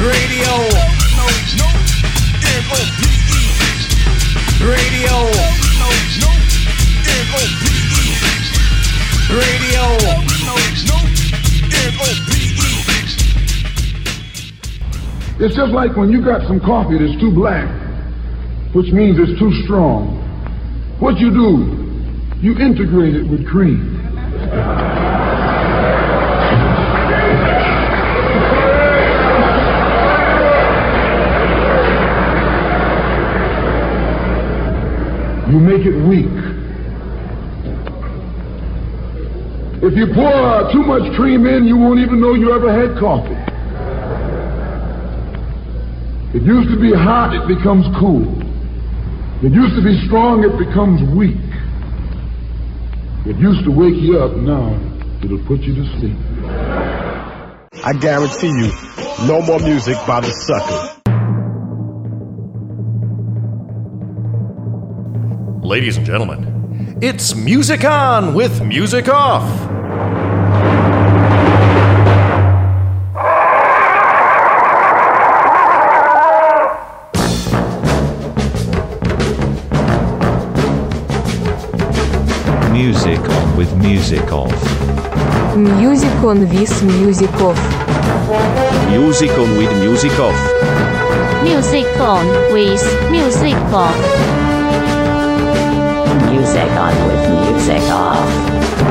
Radio. Radio. Radio. It's just like when you got some coffee that's too black, which means it's too strong. What you do, you integrate it with cream. You make it weak. If you pour too much cream in, you won't even know you ever had coffee. It used to be hot, it becomes cool. It used to be strong, it becomes weak. It used to wake you up, now it'll put you to sleep. I guarantee you, no more music by the sucker. Ladies and gentlemen, it's Music On with Music Off. Music on with music off. Music on with music off. Music on with music off. Music on with music off. Music on with music off.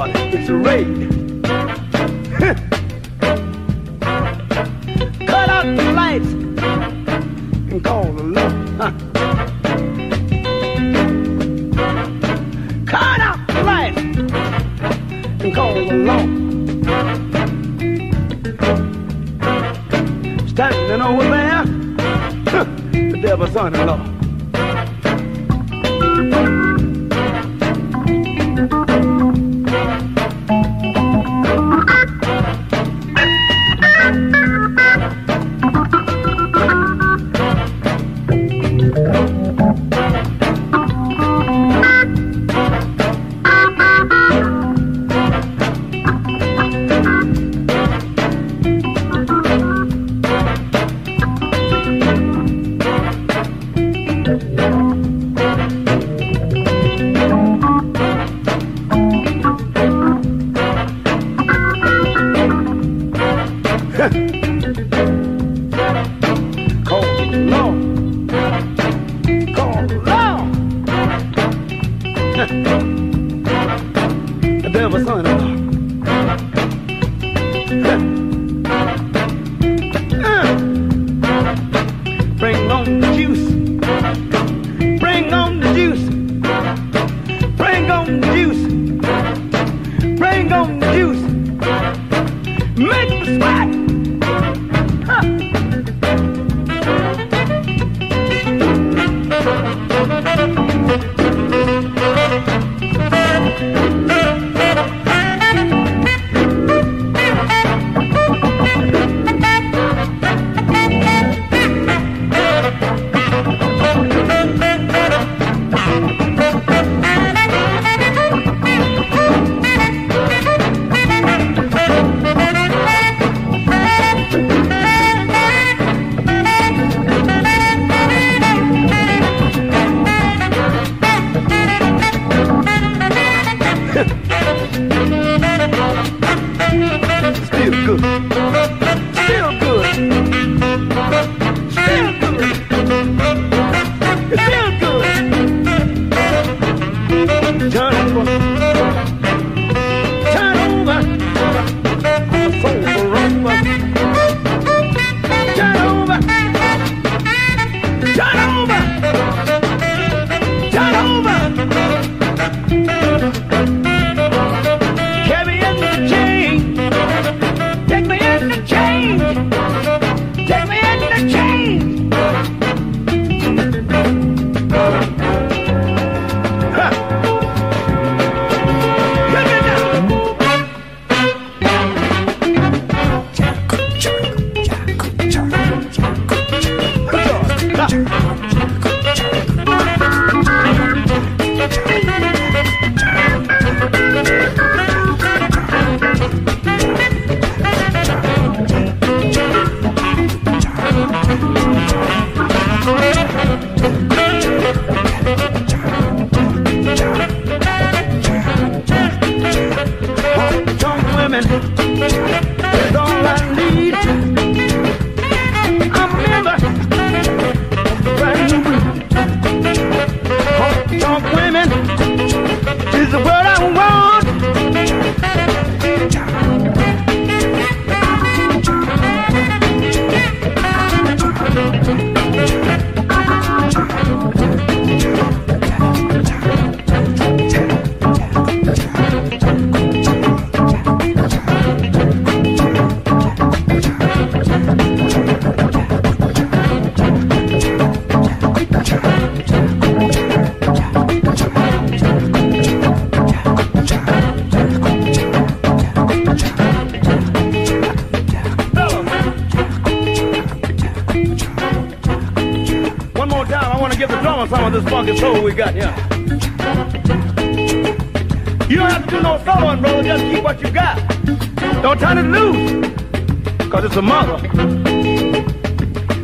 God, it's a raid. Cut out the lights turn it loose, because it's a mother.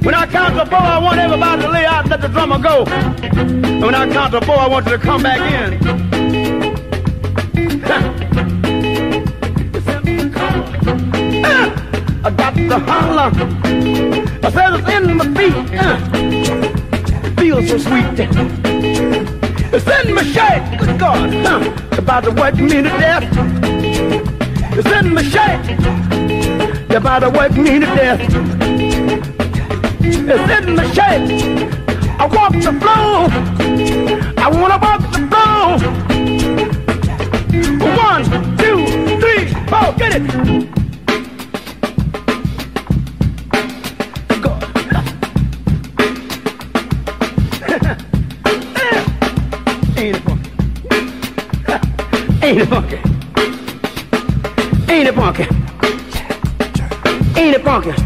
When I count to four, I want everybody to lay out and let the drummer go. And when I count to four, I want you to come back in. I got to holler. I said it's in my feet. Feels so sweet. It's in my shape. Good God. About to work me to death. It's in my shape. About to work me to death. It's in my shape. I walk the floor. I wanna walk the floor. One, two, three, four, get it Ain't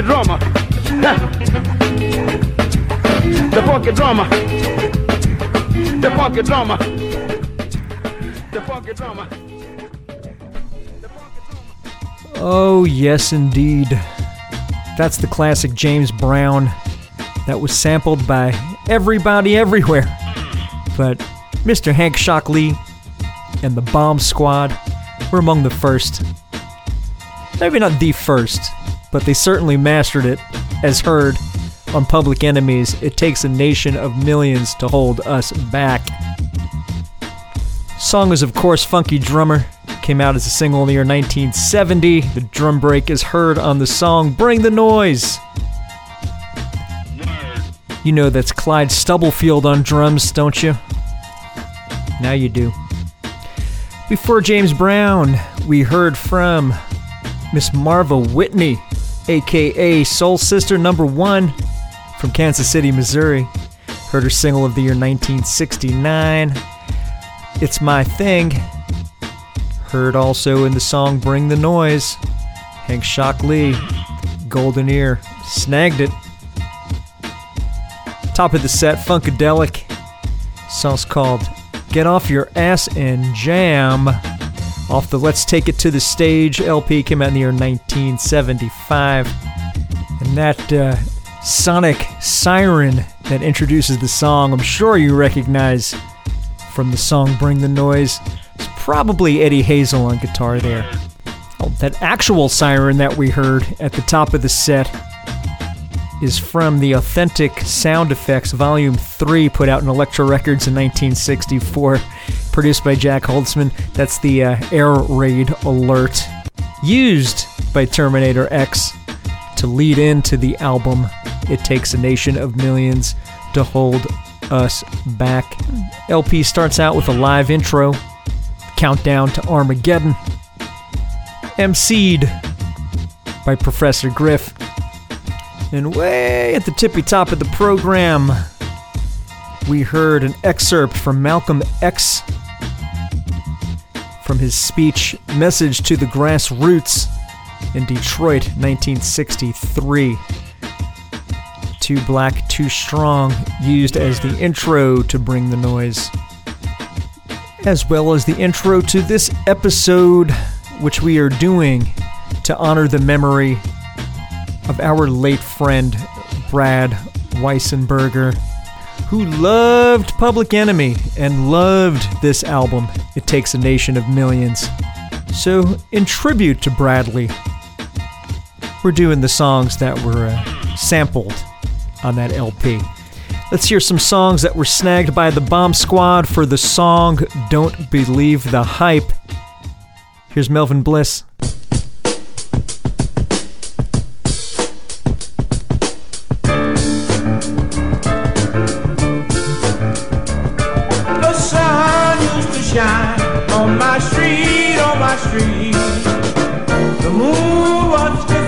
Funky Drummer. the Funky Drummer. The Funky Drummer. The Funky Drummer. Oh, yes, indeed. That's the classic James Brown that was sampled by everybody everywhere. But Mr. Hank Shocklee and the Bomb Squad were among the first. Maybe not the first, but they certainly mastered it, as heard on Public Enemy's. It takes a nation of millions to hold us back. Song is, of course, Funky Drummer. Came out as a single in the year 1970. The drum break is heard on the song Bring the Noise. You know that's Clyde Stubblefield on drums, don't you? Now you do. Before James Brown, we heard from Miss Marva Whitney, aka Soul Sister number one from Kansas City, Missouri. Heard her single of the year 1969. It's My Thing. Heard also in the song Bring the Noise. Hank Shocklee, Golden Ear, snagged it. Top of the set, Funkadelic. Song's called Get Off Your Ass and Jam. Off the Let's Take It to the Stage LP came out in the year 1975. And that uh, sonic siren that introduces the song, I'm sure you recognize from the song Bring the Noise. It's Probably Eddie Hazel on guitar there. Oh, that actual siren that we heard at the top of the set is from the Authentic Sound Effects Volume 3, put out in Elektra Records in 1964, produced by Jac Holzman. That's the uh, Air Raid Alert, used by Terminator X to lead into the album It Takes a Nation of Millions to Hold Us Back. LP starts out with a live intro, countdown to Armageddon, emceed by Professor Griff. And way at the tippy top of the program, we heard an excerpt from Malcolm X from his speech Message to the Grassroots in Detroit, 1963. Too Black, Too Strong, used as the intro to bring the noise, as well as the intro to this episode, which we are doing to honor the memory of our late friend Brad Weissenberger, who loved Public Enemy and loved this album, It Takes a Nation of Millions. So, in tribute to Bradley, we're doing the songs that were uh, sampled on that LP. Let's hear some songs that were snagged by the Bomb Squad for the song Don't Believe the Hype. Here's Melvin Bliss.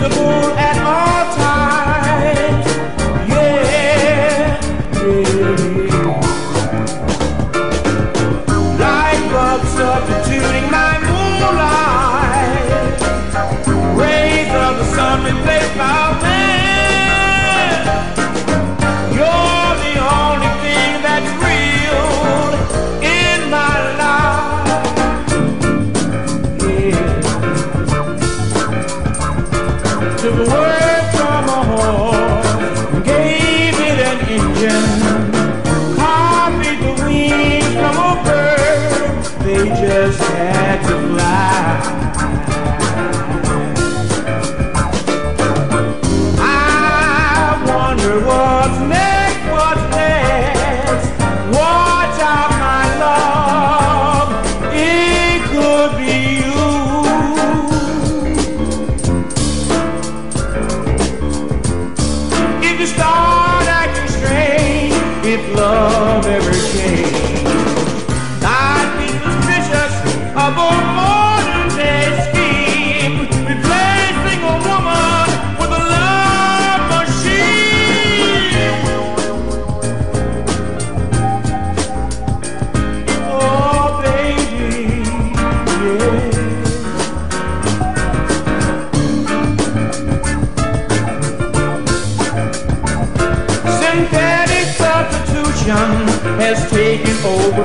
Was visible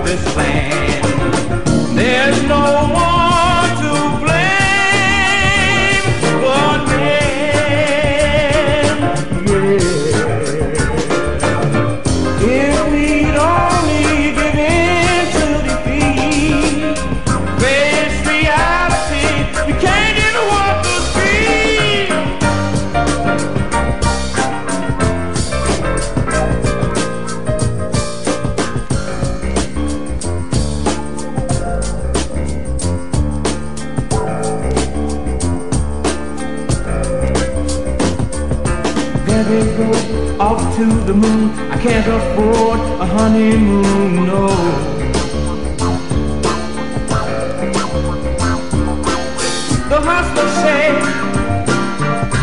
deixar. They go, off to the moon. I can't afford a honeymoon, no. The hustlers say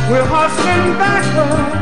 we're hustling backward.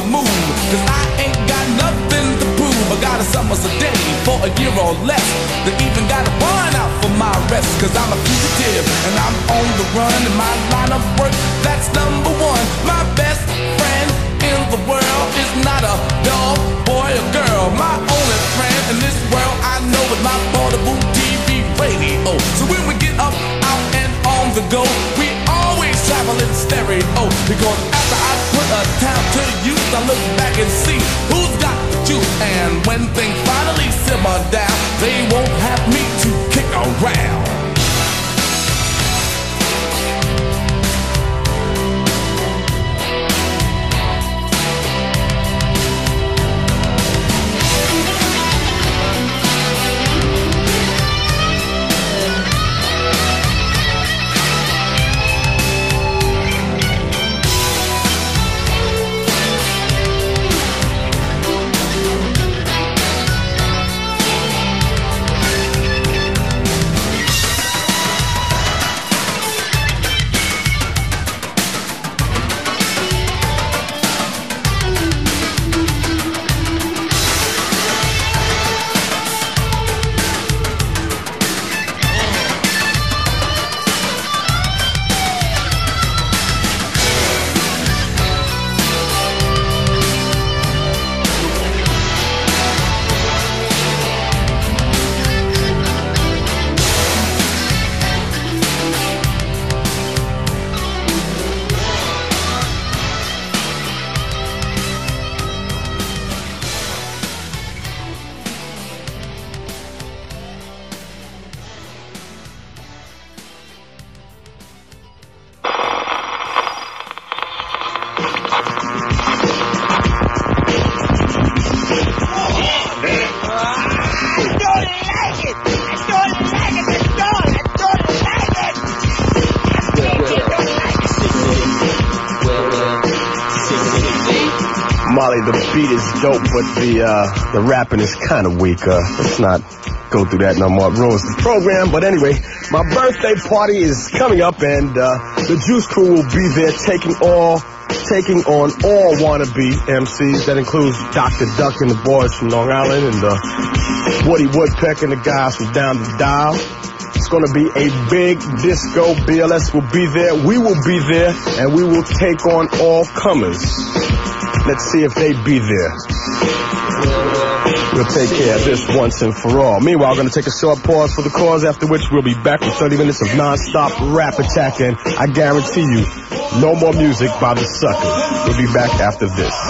the move. Cause I ain't got nothing to prove. I got a summer's a day for a year or less. They even got a warrant out for my arrest. Cause I'm a fugitive and I'm on the run. And my line of work, that's number one. My best friend in the world is not a dog, boy, or girl. My only friend in this world I know is my portable TV radio. So when we get up, out, and on the go, we always travel in stereo. Because after I put a town to use, I look back and see who's got the juice. And when things finally simmer down, they won't have me to kick around. Dope, but the uh, the rapping is kind of weak. Uh, let's not go through that no more. Ruins the program. But anyway, my birthday party is coming up, and uh, the Juice Crew will be there, taking all taking on all wannabe MCs. That includes Dr. Duck and the boys from Long Island, and uh, Woody Woodpecker and the guys from Down the Dial. It's going to be a big disco. BLS will be there. We will be there, and we will take on all comers. Let's see if they be there. We'll take care of this once and for all. Meanwhile, we're going to take a short pause for the cause, after which we'll be back with 30 minutes of non-stop rap attacking. I guarantee you, no more music by the suckers. We'll be back after this.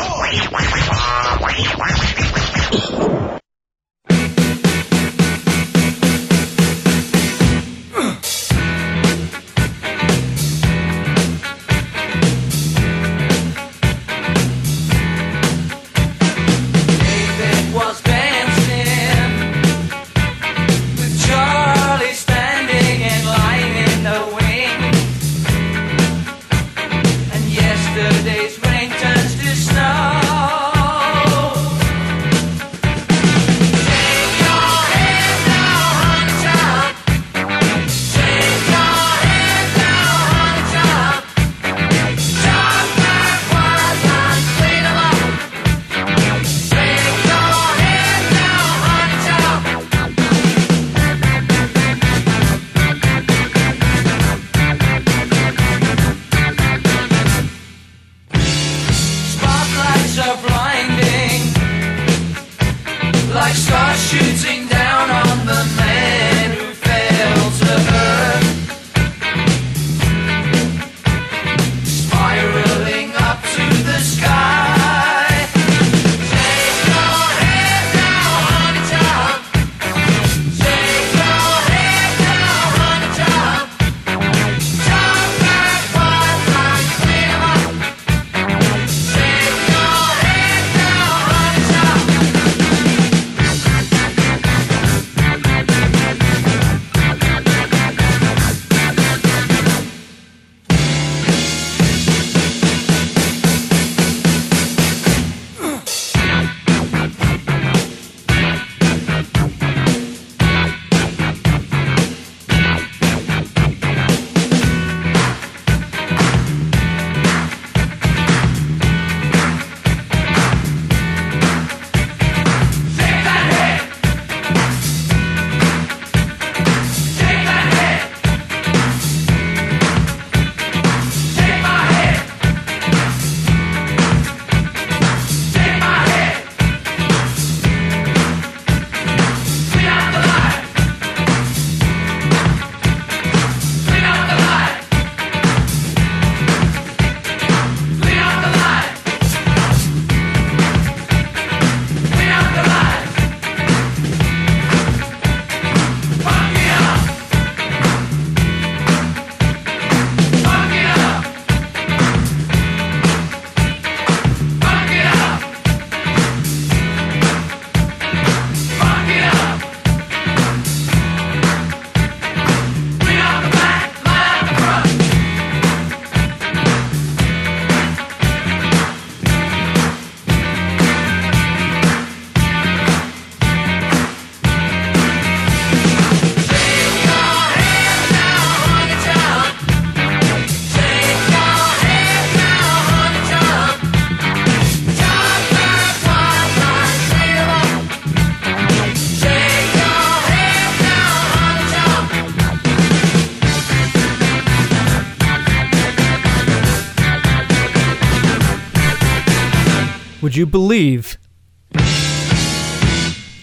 Would you believe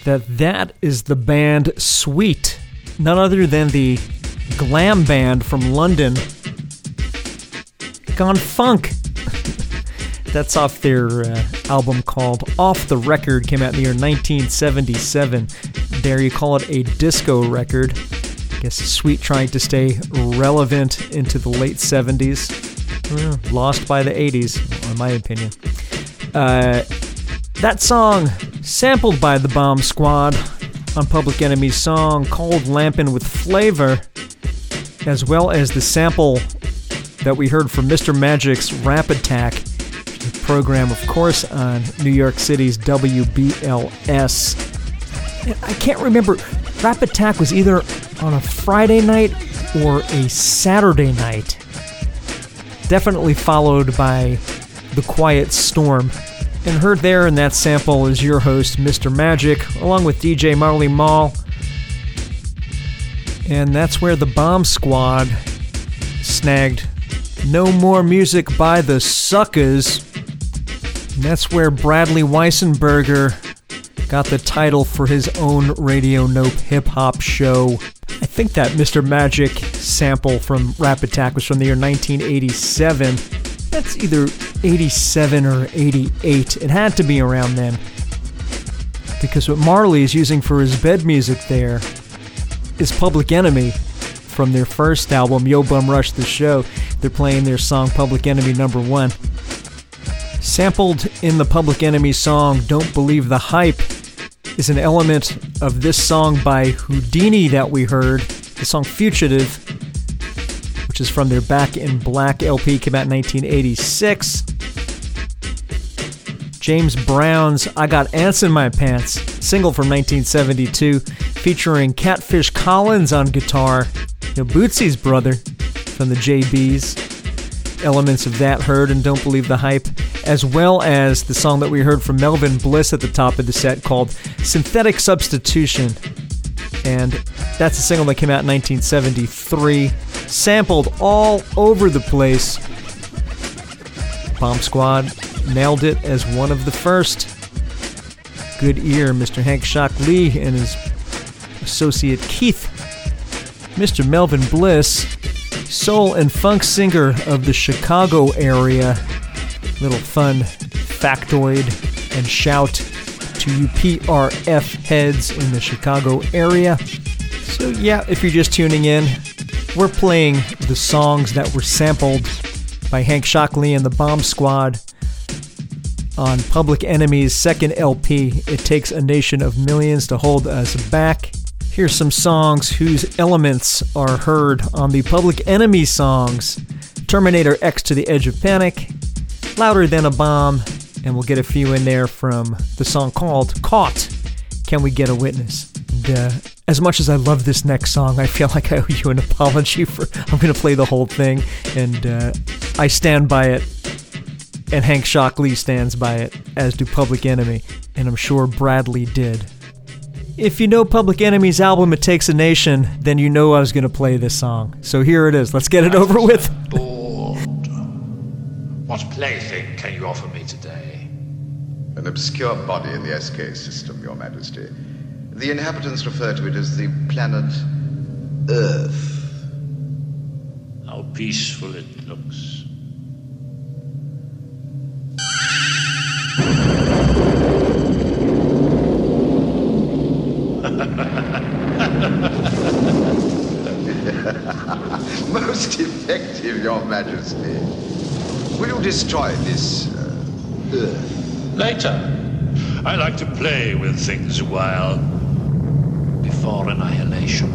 that that is the band Sweet? None other than the glam band from London, Gone Funk. That's off their uh, album called Off the Record, came out in the year 1977. Dare you call it a disco record. I guess Sweet trying to stay relevant into the late 70s. Well, lost by the 80s, in my opinion. Uh, that song, sampled by the Bomb Squad on Public Enemy's song called Lampin' with Flavor, as well as the sample that we heard from Mr. Magic's Rap Attack program, of course, on New York City's WBLS. I can't remember. Rap Attack was either on a Friday night or a Saturday night. Definitely followed by The Quiet Storm. And heard there in that sample is your host, Mr. Magic, along with DJ Marley Marl. And that's where the Bomb Squad snagged No More Music by the Suckers. And that's where Bradley Weissenberger got the title for his own Radio Nope hip hop show. I think that Mr. Magic sample from Rap Attack was from the year 1987. That's either 87 or 88. It had to be around then. Because what Marley is using for his bed music there is Public Enemy from their first album, Yo Bum Rush the Show. They're playing their song Public Enemy number one. Sampled in the Public Enemy song Don't Believe the Hype is an element of this song by Whodini that we heard, the song Fugitive, which is from their Back in Black LP, came out in 1986. James Brown's I Got Ants in My Pants, single from 1972, featuring Catfish Collins on guitar, you know, Bootsy's brother from the JBs. Elements of that heard and Don't Believe the Hype, as well as the song that we heard from Melvin Bliss at the top of the set called Synthetic Substitution. And that's a single that came out in 1973, sampled all over the place. Bomb Squad nailed it as one of the first. Good ear, Mr. Hank Shocklee and his associate Keith. Mr. Melvin Bliss, soul and funk singer of the Chicago area. Little fun factoid and shout to you PRF heads in the Chicago area. So, yeah, if you're just tuning in, we're playing the songs that were sampled by Hank Shocklee and the Bomb Squad on Public Enemy's second LP, It Takes a Nation of Millions to Hold Us Back. Here's some songs whose elements are heard on the Public Enemy songs Terminator X to the Edge of Panic, Louder Than a Bomb, and we'll get a few in there from the song called Caught Can We Get a Witness? And, uh, as much as I love this next song, I feel like I owe you an apology for. I'm going to play the whole thing, and uh, I stand by it and Hank Shocklee stands by it, as do Public Enemy, and I'm sure Bradley did. If you know Public Enemy's album It Takes a Nation, then you know I was going to play this song. So here it is. Let's get it over with. What plaything can you offer me today? An obscure body in the SK system, Your Majesty. The inhabitants refer to it as the planet Earth. How peaceful it looks. Most effective, Your Majesty. Will you destroy this uh, Earth? Later. I like to play with things a while before annihilation.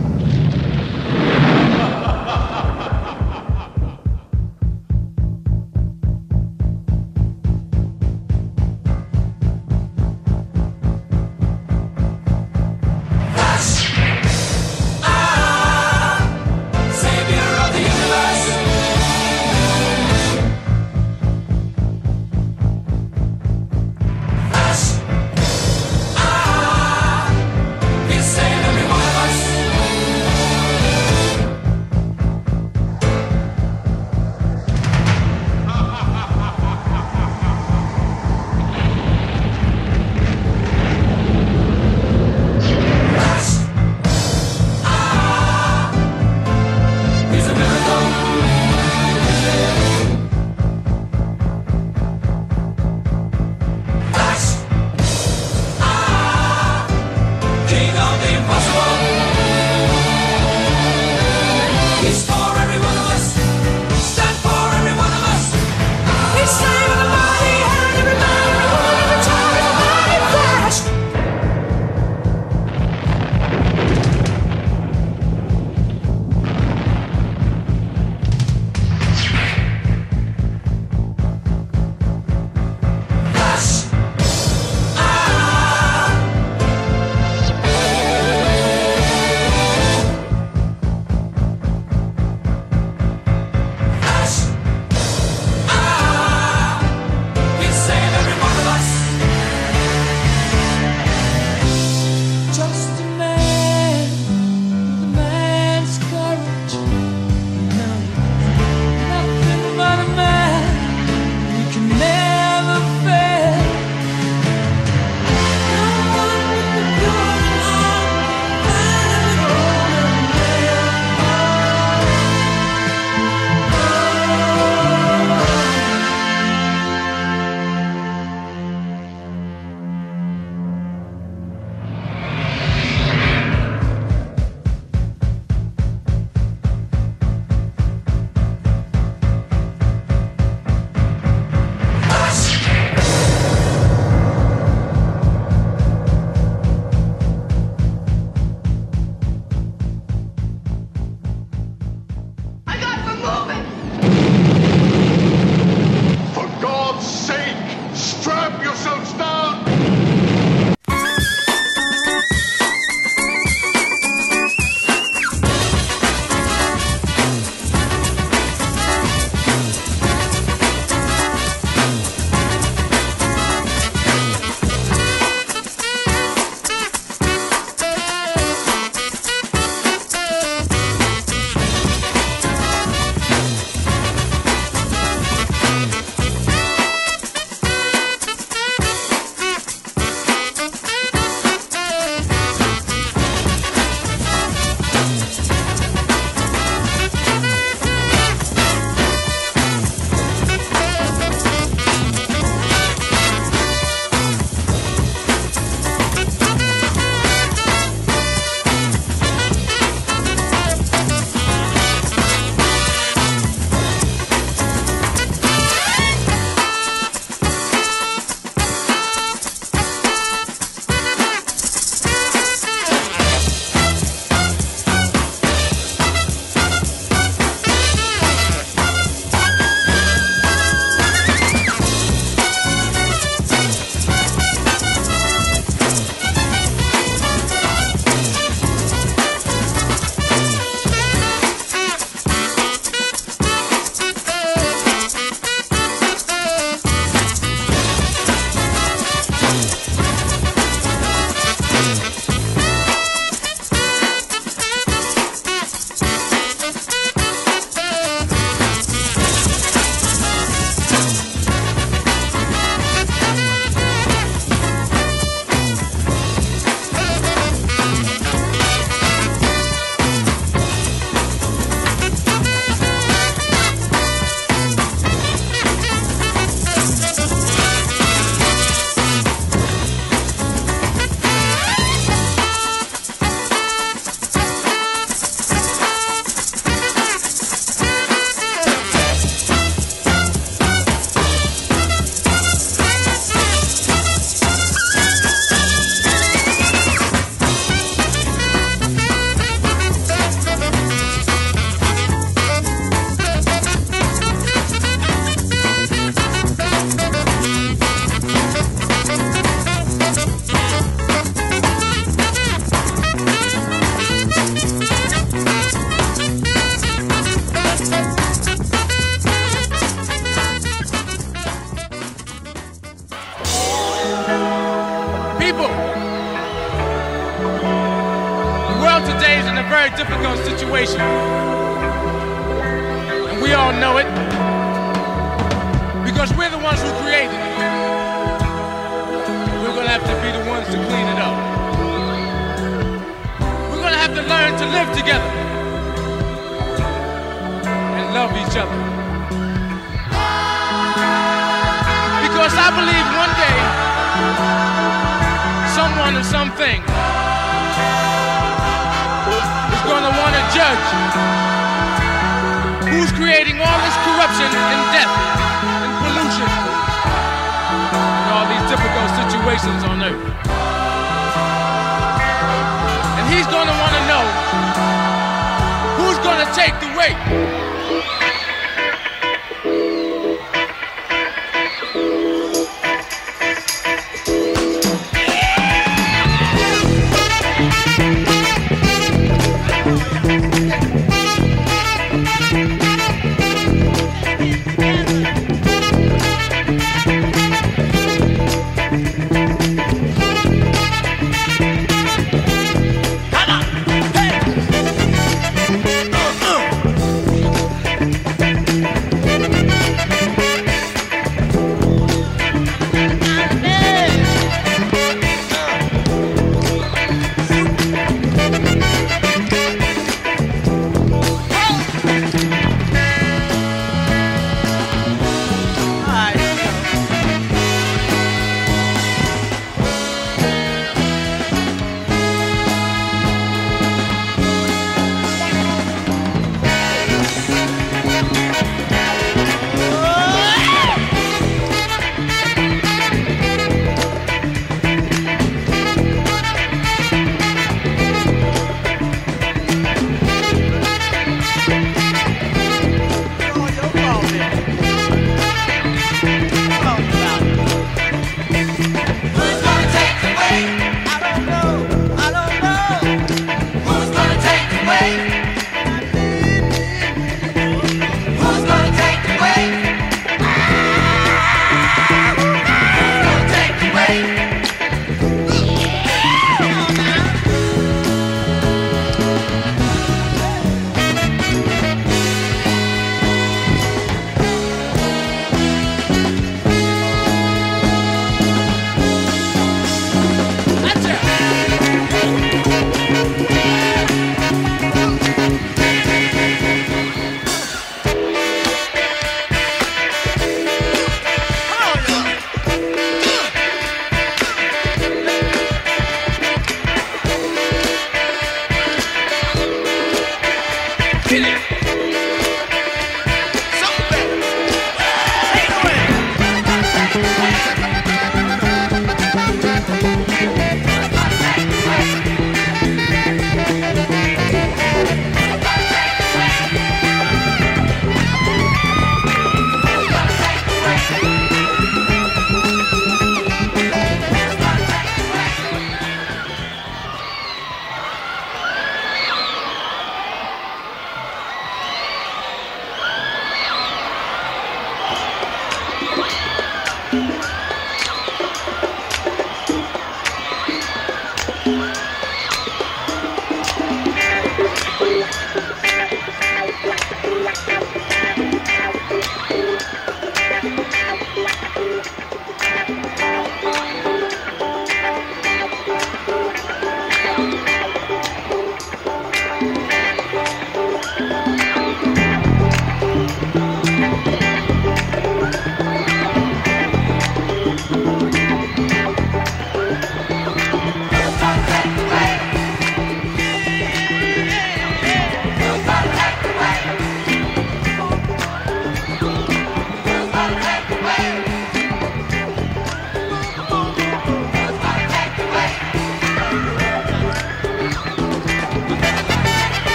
Situation.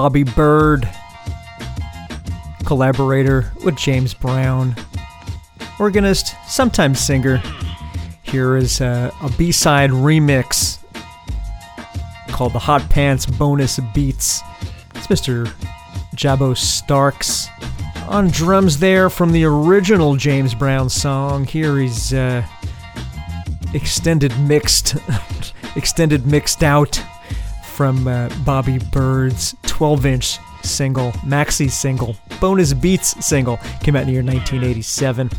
Bobby Byrd, collaborator with James Brown, organist, sometimes singer. Here is a, a B side remix called the Hot Pants Bonus Beats. It's Mr. Jabo Starks on drums there from the original James Brown song. Here he's uh, extended mixed, extended mixed out from uh, Bobby Byrd's 12 inch single, maxi single, bonus beats single, came out in the year 1987.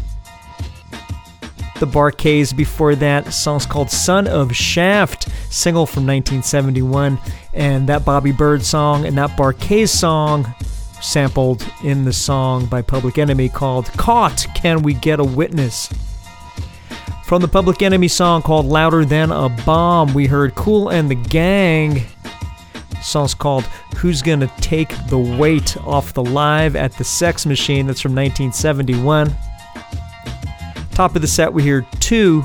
The Bar-Kays before that, song's called Son of Shaft, single from 1971, and that Bobby Byrd song and that Bar-Kays song sampled in the song by Public Enemy called Caught Can We Get a Witness? From the Public Enemy song called Louder Than a Bomb, we heard Kool and the Gang. Song's called Who's Gonna Take the Weight Off the Live at the Sex Machine, that's from 1971. Top of the set, we hear two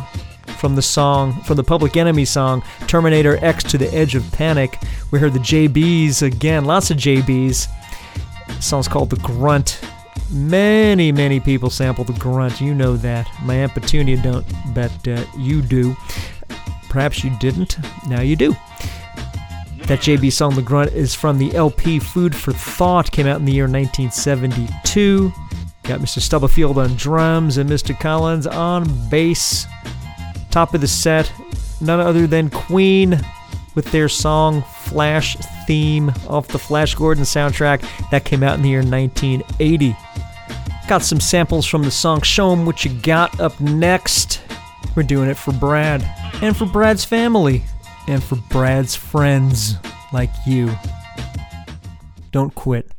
from the song, from the Public Enemy song, Terminator X to the Edge of Panic. We heard the JBs again, lots of JBs. The song's called The Grunt. Many, many people sample The Grunt. You know that. My Aunt Petunia don't, but uh, you do. Perhaps you didn't. Now you do. That JB song, The Grunt, is from the LP Food for Thought, came out in the year 1972. Got Mr. Stubblefield on drums and Mr. Collins on bass. Top of the set, none other than Queen with their song Flash Theme off the Flash Gordon soundtrack that came out in the year 1980. Got some samples from the song Show 'em What You Got up next. We're doing it for Brad and for Brad's family and for Brad's friends like you. Don't quit.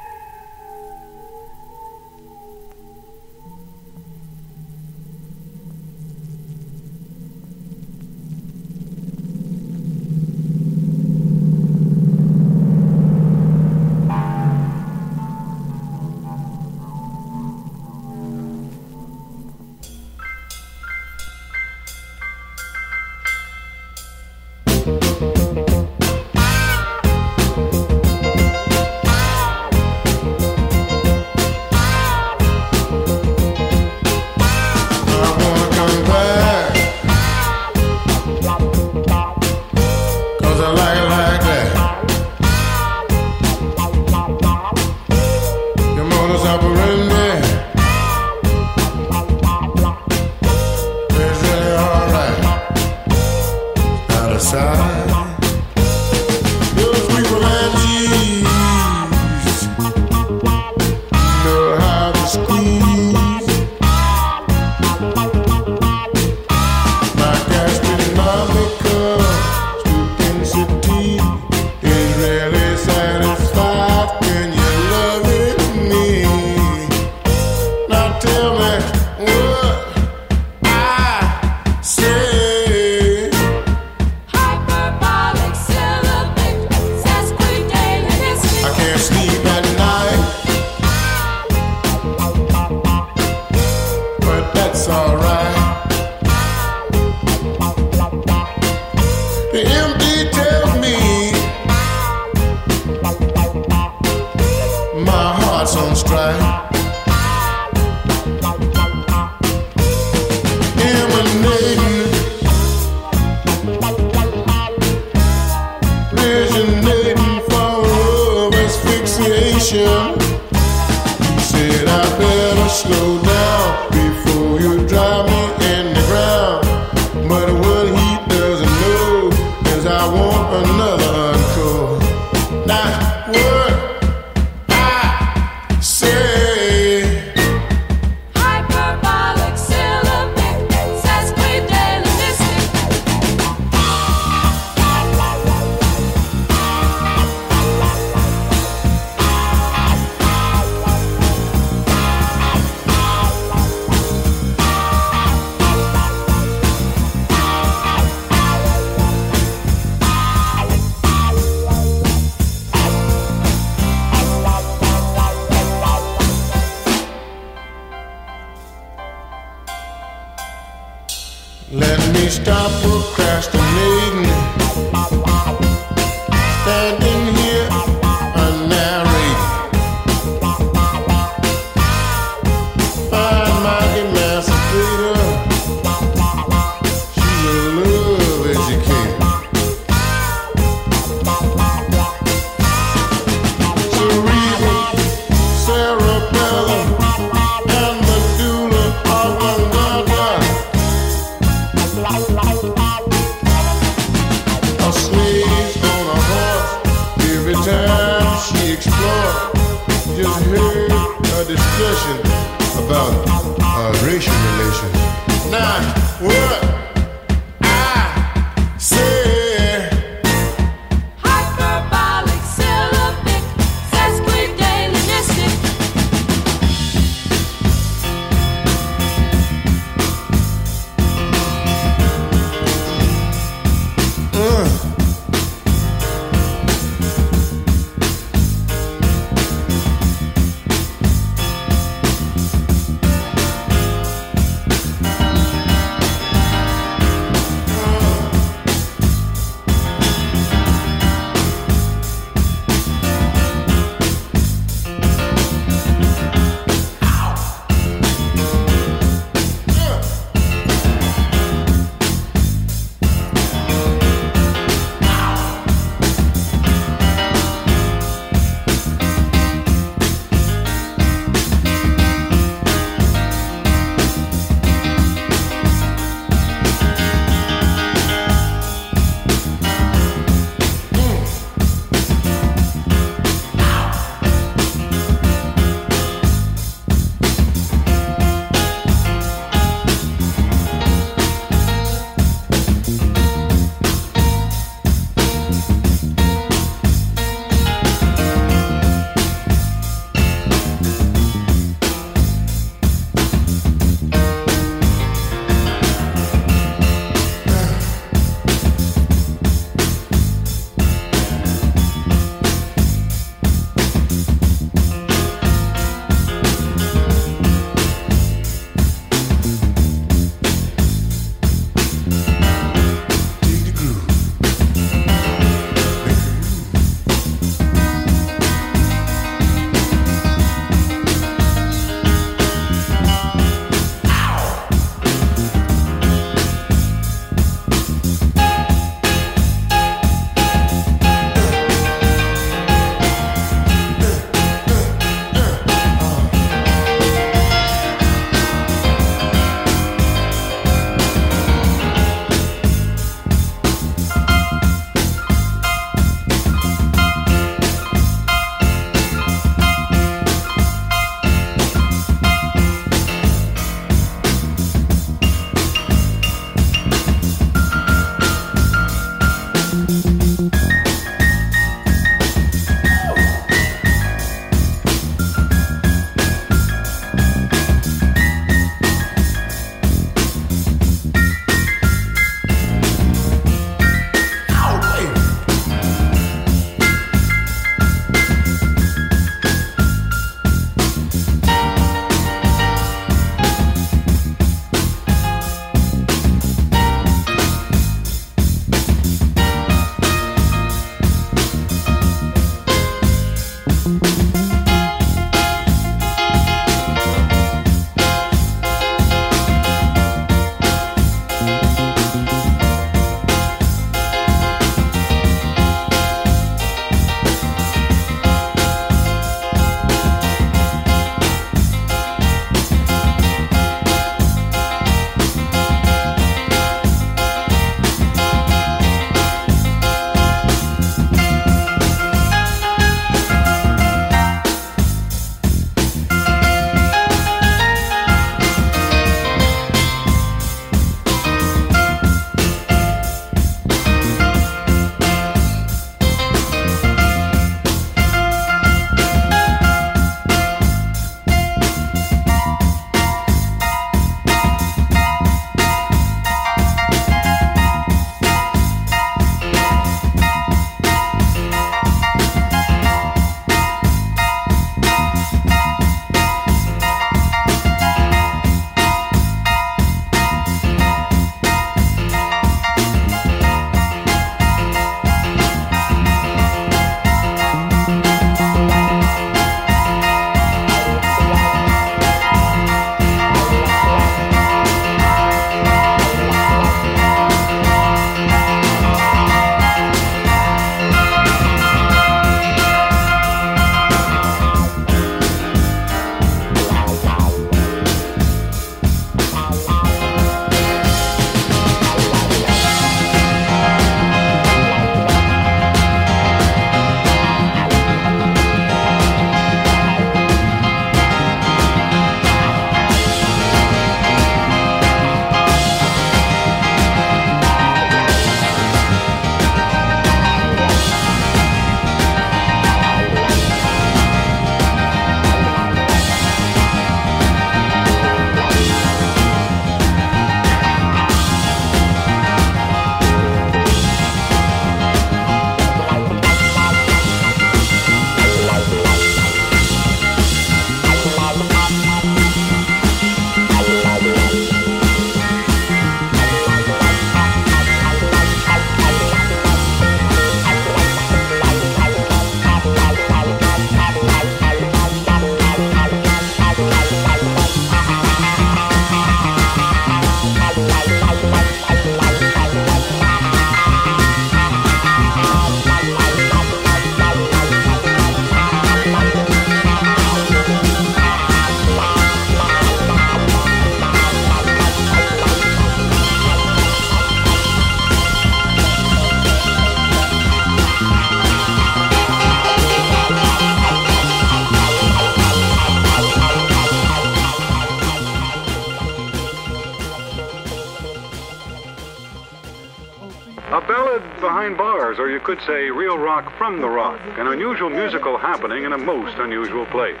Could say real rock from the rock, an unusual musical happening in a most unusual place.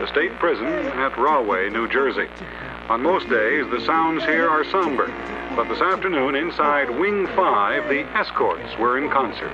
The state prison at Rahway, New Jersey. On most days, the sounds here are somber, but this afternoon inside Wing 5, the escorts were in concert.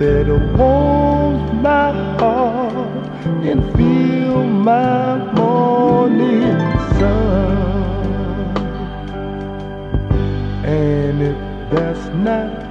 That warms my heart and fill my morning sun. And if that's not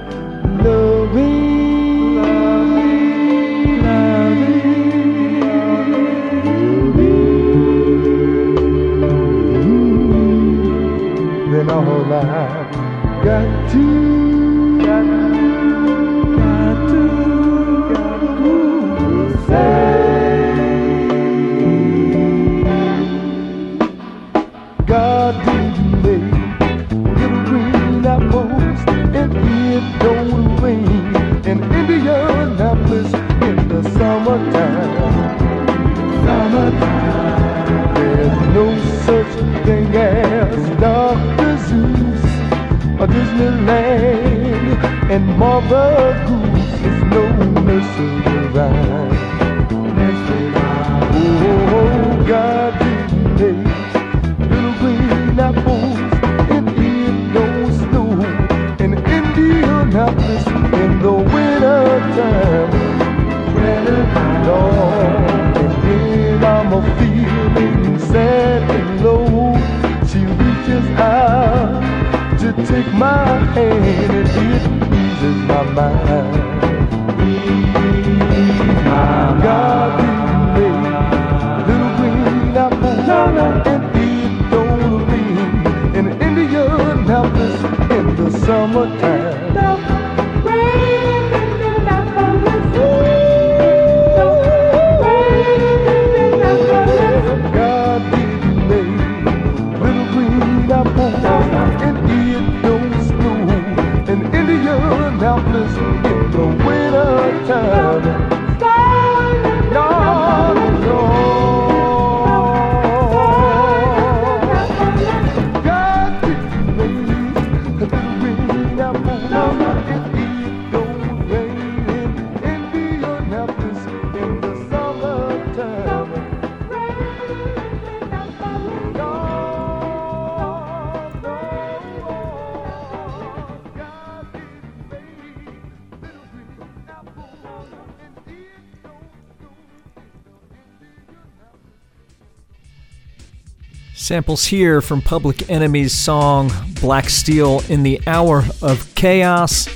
Samples here from Public Enemy's song Black Steel in the Hour of Chaos.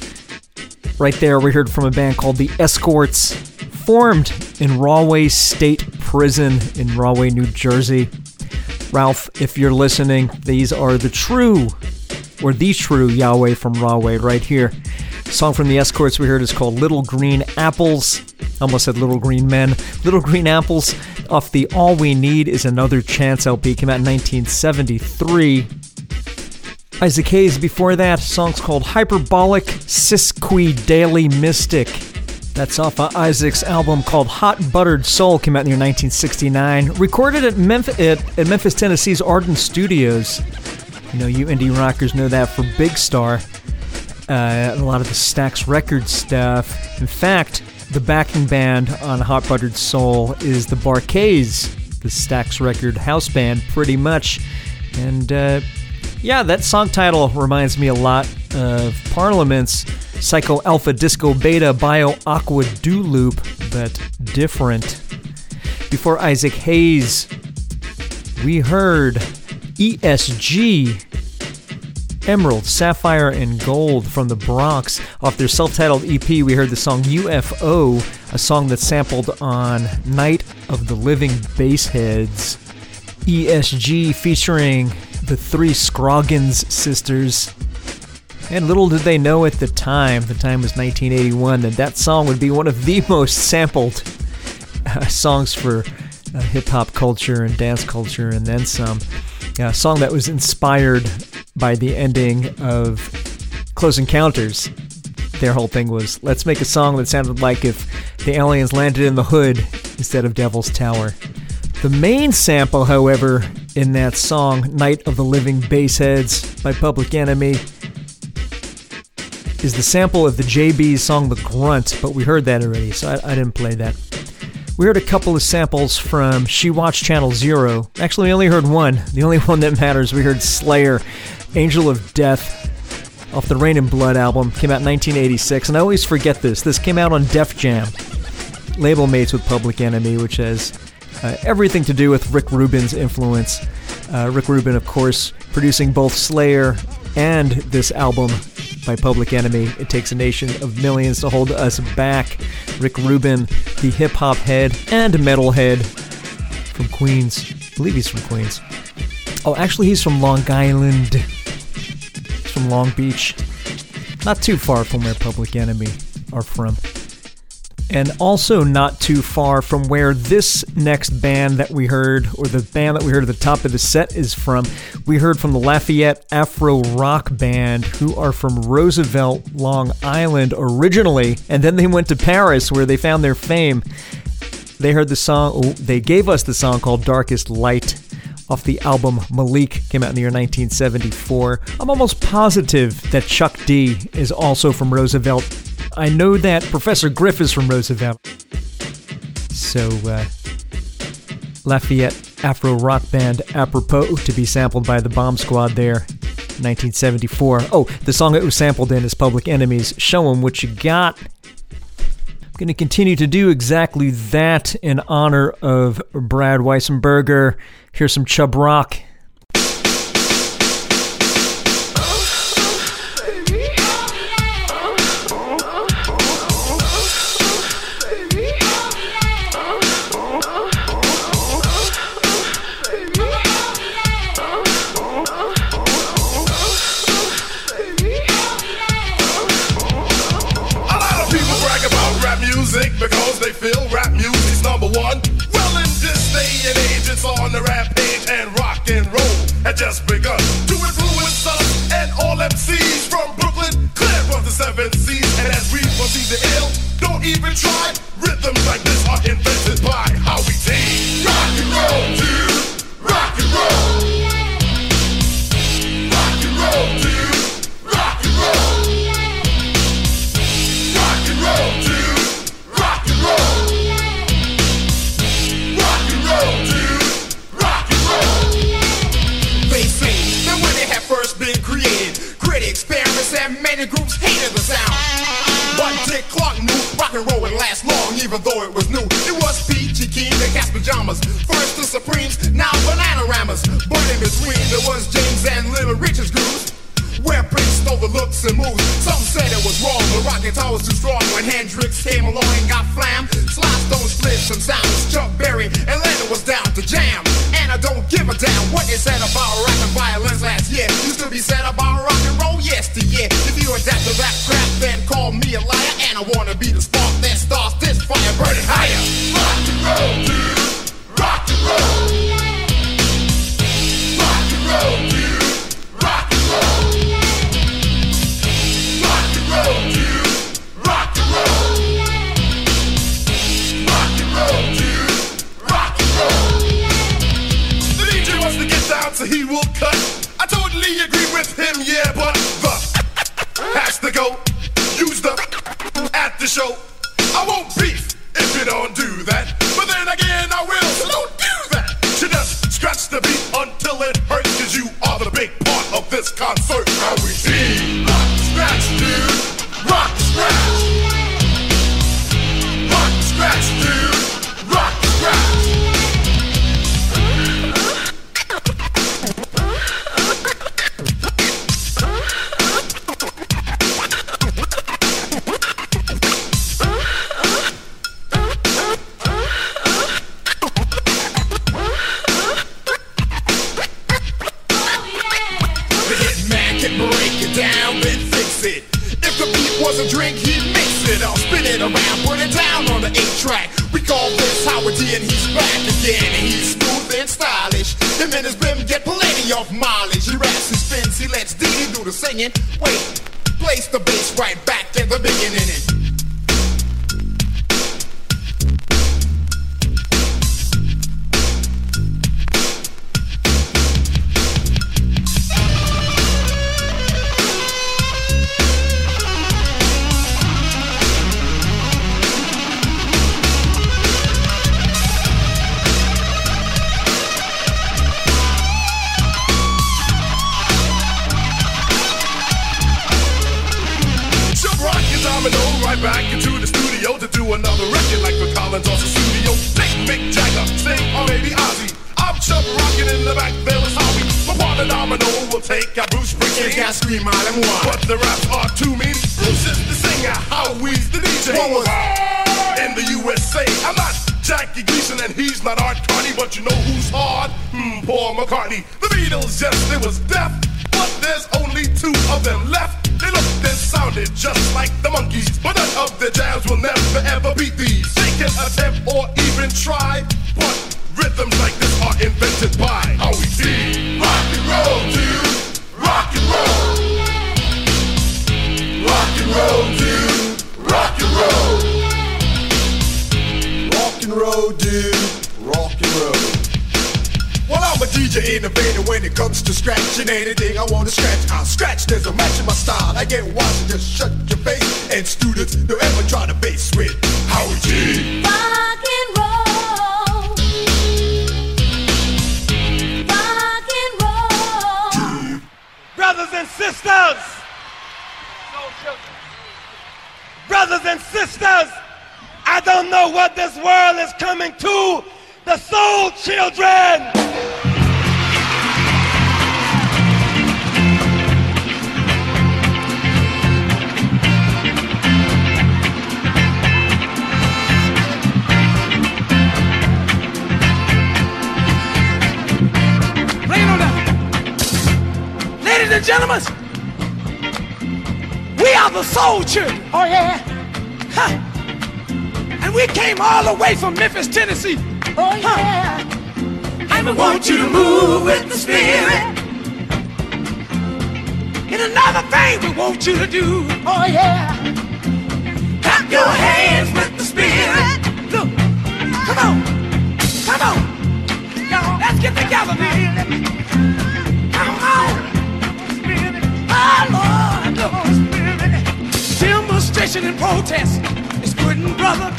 Right there, we heard from a band called The Escorts, formed in Rahway State Prison in Rahway, New Jersey. Ralph, if you're listening, these are the true, or the true Yahweh from Rahway right here. song from The Escorts we heard is called Little Green Apples. Almost said Little Green Men. Little Green Apples off the All We Need is Another Chance LP came out in 1973. Isaac Hayes before that, song's called Hyperbolic Sisqui Daily Mystic. That's off of Isaac's album called Hot Buttered Soul, came out in the year 1969. Recorded at, Memphis, at, at Memphis, Tennessee's Ardent Studios. You know, you indie rockers know that for Big Star. Uh, a lot of the Stax Records stuff. In fact, the backing band on Hot Buttered Soul is the Bar-Kays, the Stax Record house band, pretty much. And uh, yeah, that song title reminds me a lot of Parliament's Psycho Alpha Disco Beta Bio Aqua Do Loop, but different. Before Isaac Hayes, we heard ESG Emerald, Sapphire, and Gold from the Bronx. Off their self titled EP, we heard the song UFO, a song that's sampled on Night of the Living Bassheads. ESG featuring the three Scroggins sisters. And little did they know at the time, the time was 1981, that that song would be one of the most sampled uh, songs for uh, hip hop culture and dance culture, and then some. a song that was inspired by the ending of Close Encounters. Their whole thing was let's make a song that sounded like if the aliens landed in the hood instead of Devil's Tower. The main sample, however, in that song, Night of the Living Bassheads by Public Enemy, is the sample of the JB's song The Grunt, but we heard that already, so I, I, didn't play that. We heard a couple of samples from She Watched Channel Zero. Actually, we only heard one. The only one that matters. We heard Slayer, Angel of Death, off the Reign in Blood album. Came out in 1986, and I always forget this. This came out on Def Jam, label mates with Public Enemy, which has uh, everything to do with Rick Rubin's influence. Uh, Rick Rubin, of course, producing both Slayer and this album by Public Enemy. It takes a nation of millions to hold us back. Rick Rubin, the hip hop head and metal head from Queens. I believe he's from Queens. Oh, actually, he's from Long Island. From Long Beach. Not too far from where Public Enemy are from. And also not too far from where this next band that we heard, or the band that we heard at the top of the set, is from. We heard from the Lafayette Afro Rock Band, who are from Roosevelt, Long Island originally, and then they went to Paris where they found their fame. They heard the song, they gave us the song called Darkest Light off the album Malik, came out in the year 1974. I'm almost positive that Chuck D is also from Roosevelt. I know that Professor Griff is from Roosevelt. So, uh, Lafayette Afro rock band apropos to be sampled by the Bomb Squad there, 1974. Oh, the song it was sampled in is Public Enemy's Show 'em What You Got. I'm going to continue to do exactly that in honor of Brad Weissenberger. Here's some Chubb Rock. Even try. Rhythms like this are invented by how we take rock and roll, dude. Rock and roll. Rock and roll. Rock and roll. Rock and roll. Rock and roll. Rock and roll, dude. Rock and roll. They say that when it had first been created, critics, and many groups hated the sound. But Dick Clark knew and roll would last long, even though it was new. It was Peachy Keen, the Cats Pajamas, first the Supremes, now Bananaramas. But in between there was James and Little Richard's grooves looks and moves. Some said it was wrong, but rocket I was too strong when Hendrix came along and got flam. Sly Stone split some sounds, Chuck Berry and Lennon was down to jam. And I don't give a damn what they said about rap and violence last year. Used to be said about rock and roll yesteryear. If you adapt to that crap, then call me a liar. And I wanna be the spark that starts this fire burning higher. Rock and roll, dude. Rock and roll.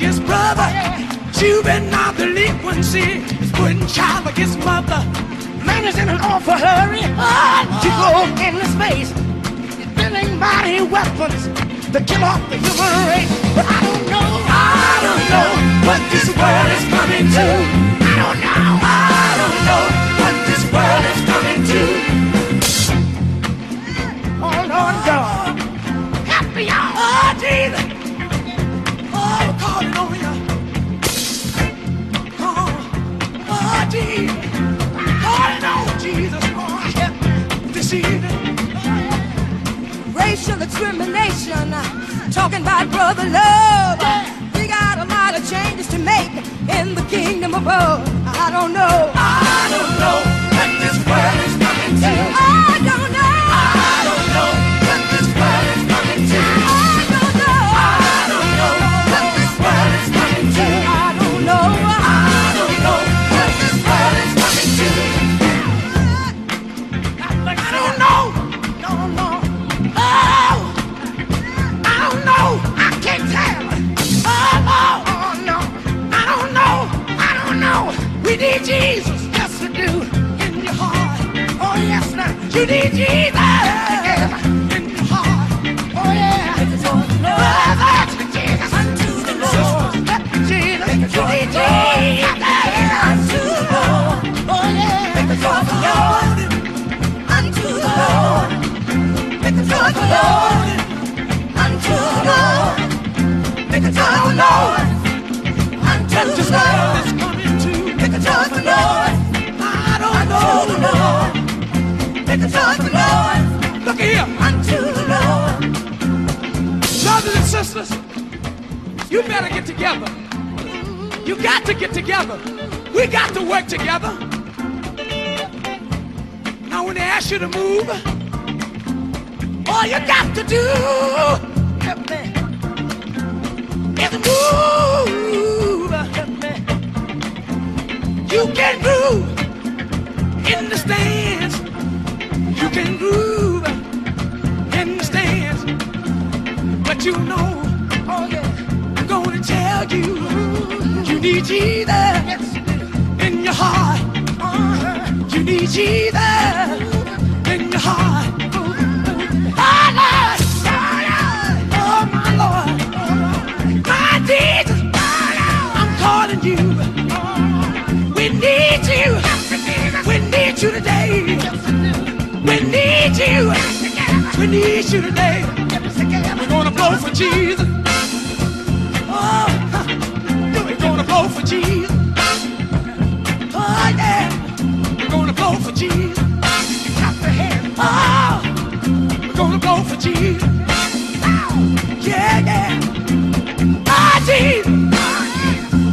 against brother, juvenile delinquency is putting child against mother. Man is in an awful hurry oh, to go into space. Building mighty weapons to kill off the human race. But I don't know, I don't know what this world is coming to. I don't know, I don't know what this world is coming to. Oh Lord God, help me oh Jesus. I know Jesus this evening. Racial discrimination, talking about brother love. We got a lot of changes to make in the kingdom above. I don't know. I don't know what this world is coming to. I don't know. We need Jesus. Yes, we do. In your heart. Oh, yes, now. You need Jesus. In your heart. Oh, yeah. Oh, that's me, Jesus. Unto the Lord. That's me, Jesus. You need Jesus. Unto the Lord. Oh, yeah. Make the joy of the Lord. Unto the Lord. Make the joy of the Lord. Unto the Lord. Make the joy of the Lord. Unto the Lord. Make the Lord. I don't know the Lord. Make the joy the Lord. Look here. Unto the Lord. Brothers and sisters, you better get together. You got to get together. We got to work together. Now, when they ask you to move, all you got to do is move. You can groove in the stands. You can groove in the stands. But you know, oh yeah, I'm gonna tell you, you need Jesus in your heart. You need Jesus in your heart. Need you today. We need you. We need you today. We're gonna blow for Jesus. Oh, we're gonna blow for Jesus. Oh yeah, we're gonna blow for Jesus. Oh, we're gonna blow for Jesus. Yeah, yeah. Ah, Jesus.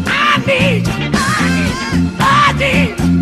I need. I need. I need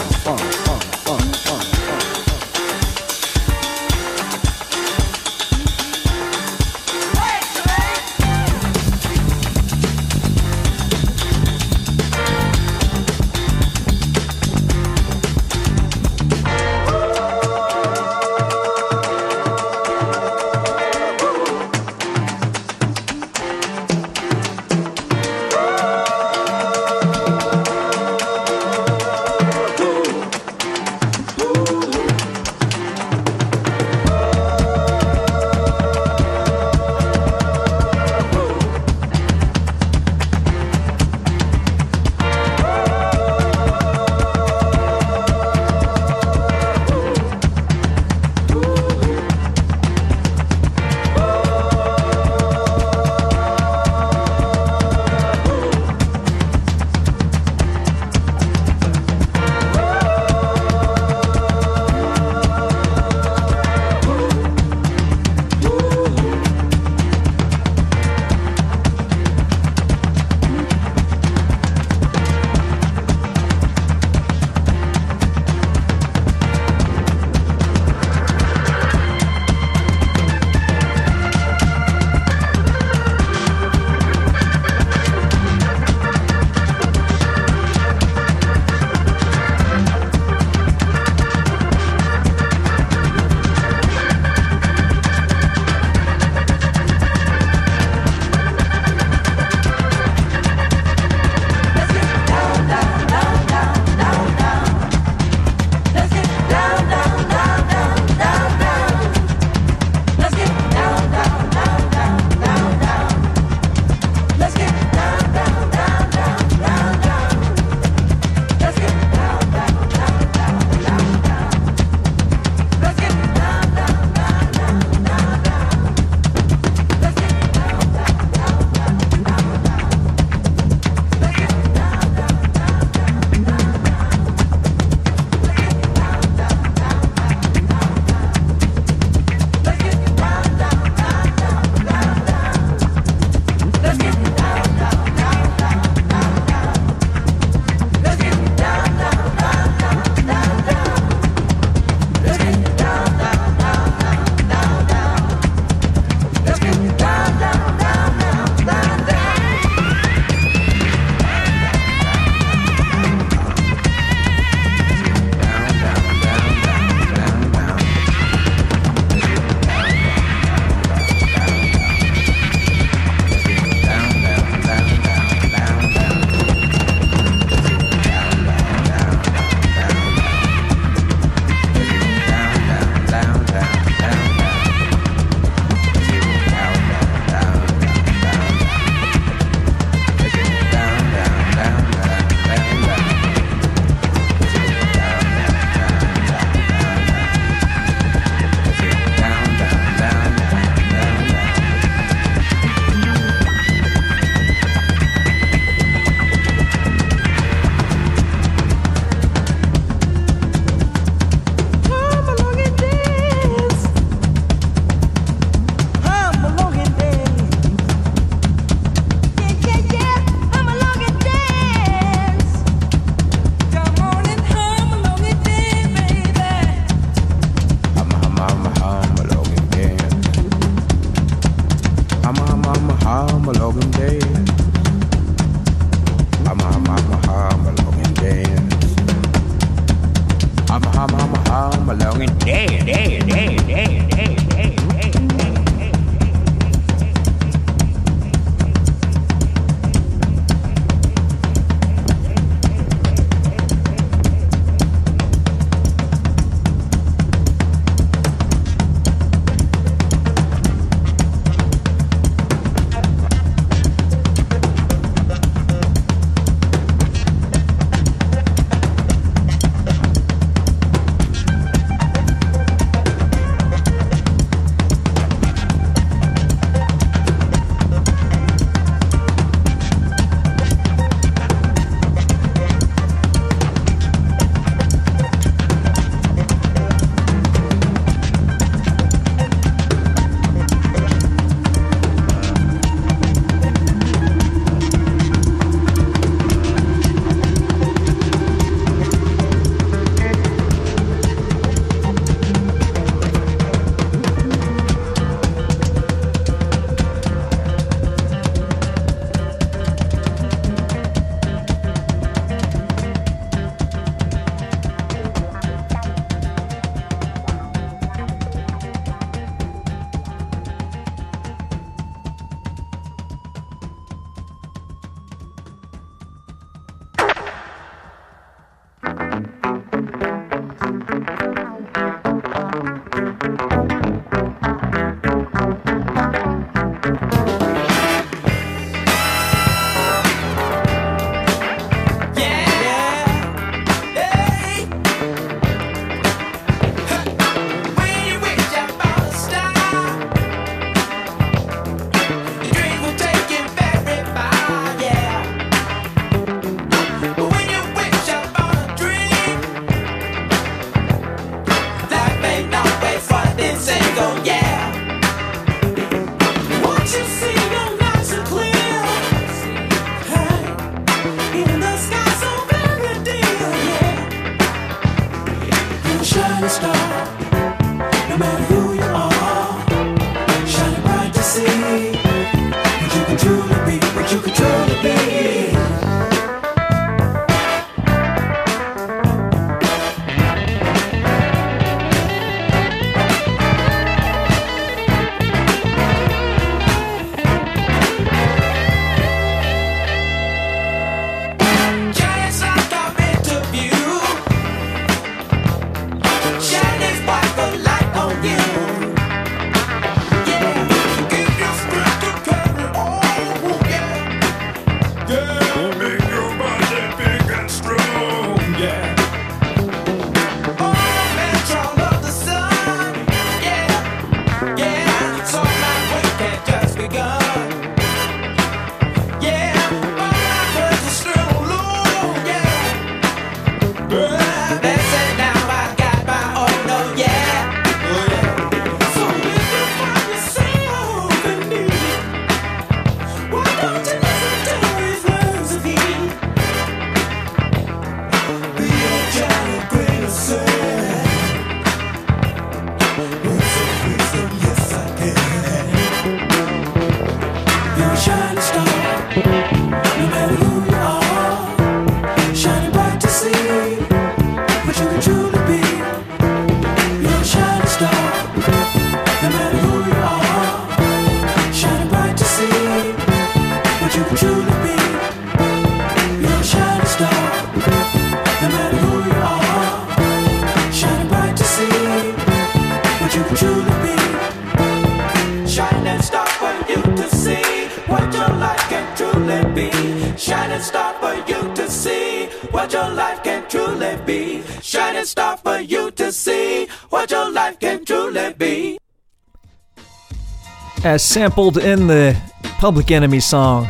as sampled in the Public Enemy song,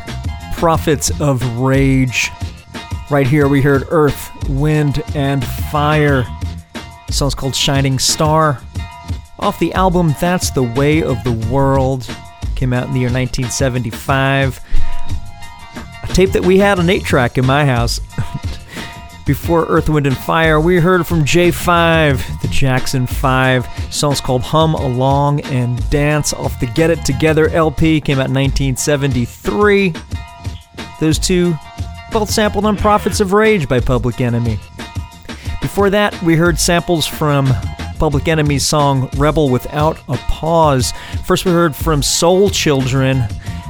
Prophets of Rage. Right here, we heard Earth, Wind, and Fire. The song's called Shining Star. Off the album That's the Way of the World. Came out in the year 1975. A tape that we had on 8 track in my house. Before Earth, Wind, and Fire, we heard from J5, the Jackson 5. The song's called Hum Along and Dance off the Get It Together LP, came out in 1973. Those two both sampled on Prophets of Rage by Public Enemy. Before that, we heard samples from Public Enemy's song Rebel Without a Pause. First, we heard from Soul Children,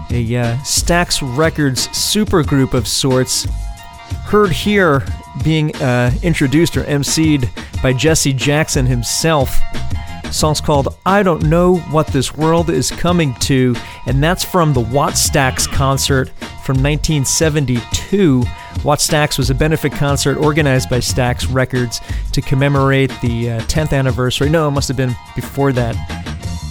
a uh, Stax Records supergroup of sorts. Heard here being uh, introduced or emceed by Jesse Jackson himself. The song's called I Don't Know What This World Is Coming To, and that's from the Wattstax concert from 1972. Wattstax was a benefit concert organized by Stax Records to commemorate the uh, 10th anniversary. No, it must have been before that.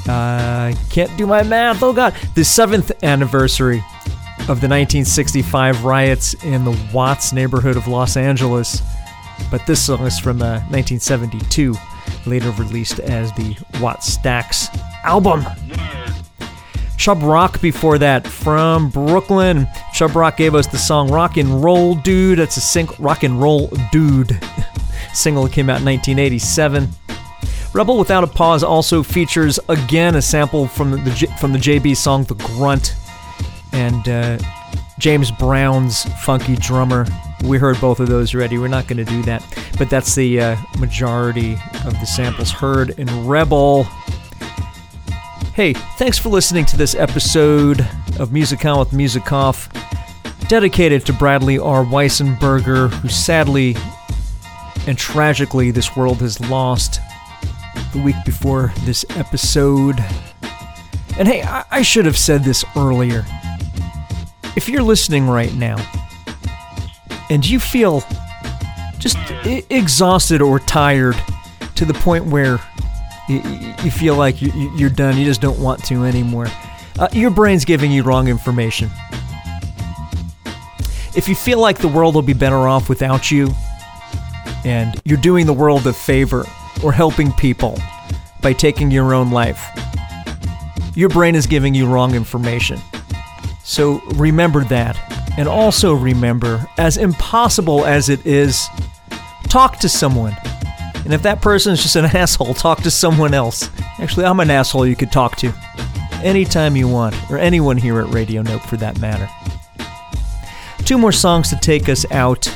Uh, can't do my math. Oh God, the seventh anniversary of the 1965 riots in the Watts neighborhood of Los Angeles. But this song is from uh, 1972, later released as the Wattstax album. Chubb Rock before that from Brooklyn. Chubb Rock gave us the song Rock and Roll Dude. That's a sing- Rock and Roll Dude single came out in 1987. Rebel Without a Pause also features again a sample from the from the JB song The Grunt and uh, James Brown's funky drummer. We heard both of those already. We're not going to do that, but that's the uh, majority of the samples heard in Rebel. Hey, thanks for listening to this episode of Music On with Music Off, dedicated to Bradley R. Weissenberger, who sadly and tragically this world has lost the week before this episode. And hey, I, I should have said this earlier. If you're listening right now and you feel just I- exhausted or tired to the point where you, you feel like you, you- you're done, you just don't want to anymore, uh, your brain's giving you wrong information. If you feel like the world will be better off without you, and you're doing the world a favor or helping people by taking your own life, your brain is giving you wrong information. So remember that. And also remember, as impossible as it is, talk to someone. And if that person is just an asshole, talk to someone else. Actually, I'm an asshole you could talk to anytime you want, or anyone here at Radio Nope for that matter. Two more songs to take us out,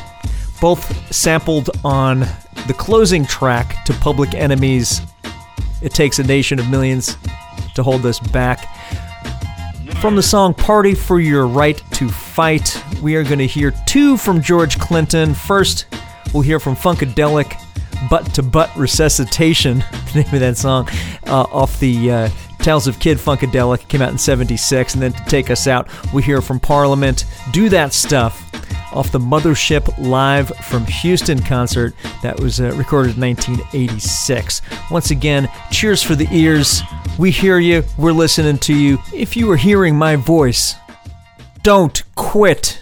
both sampled on the closing track to Public Enemy's. It Takes a Nation of Millions to Hold Us Back. From the song Party for Your Right to Fight, we are going to hear two from George Clinton. First, we'll hear from Funkadelic, Butt to Butt Resuscitation, the name of that song, uh, off the uh, Tales of Kid Funkadelic, came out in 76. And then to take us out, we hear from Parliament, Do That Stuff, off the Mothership Live from Houston concert that was uh, recorded in 1986. Once again, cheers for the ears. We hear you, we're listening to you. If you are hearing my voice, don't quit.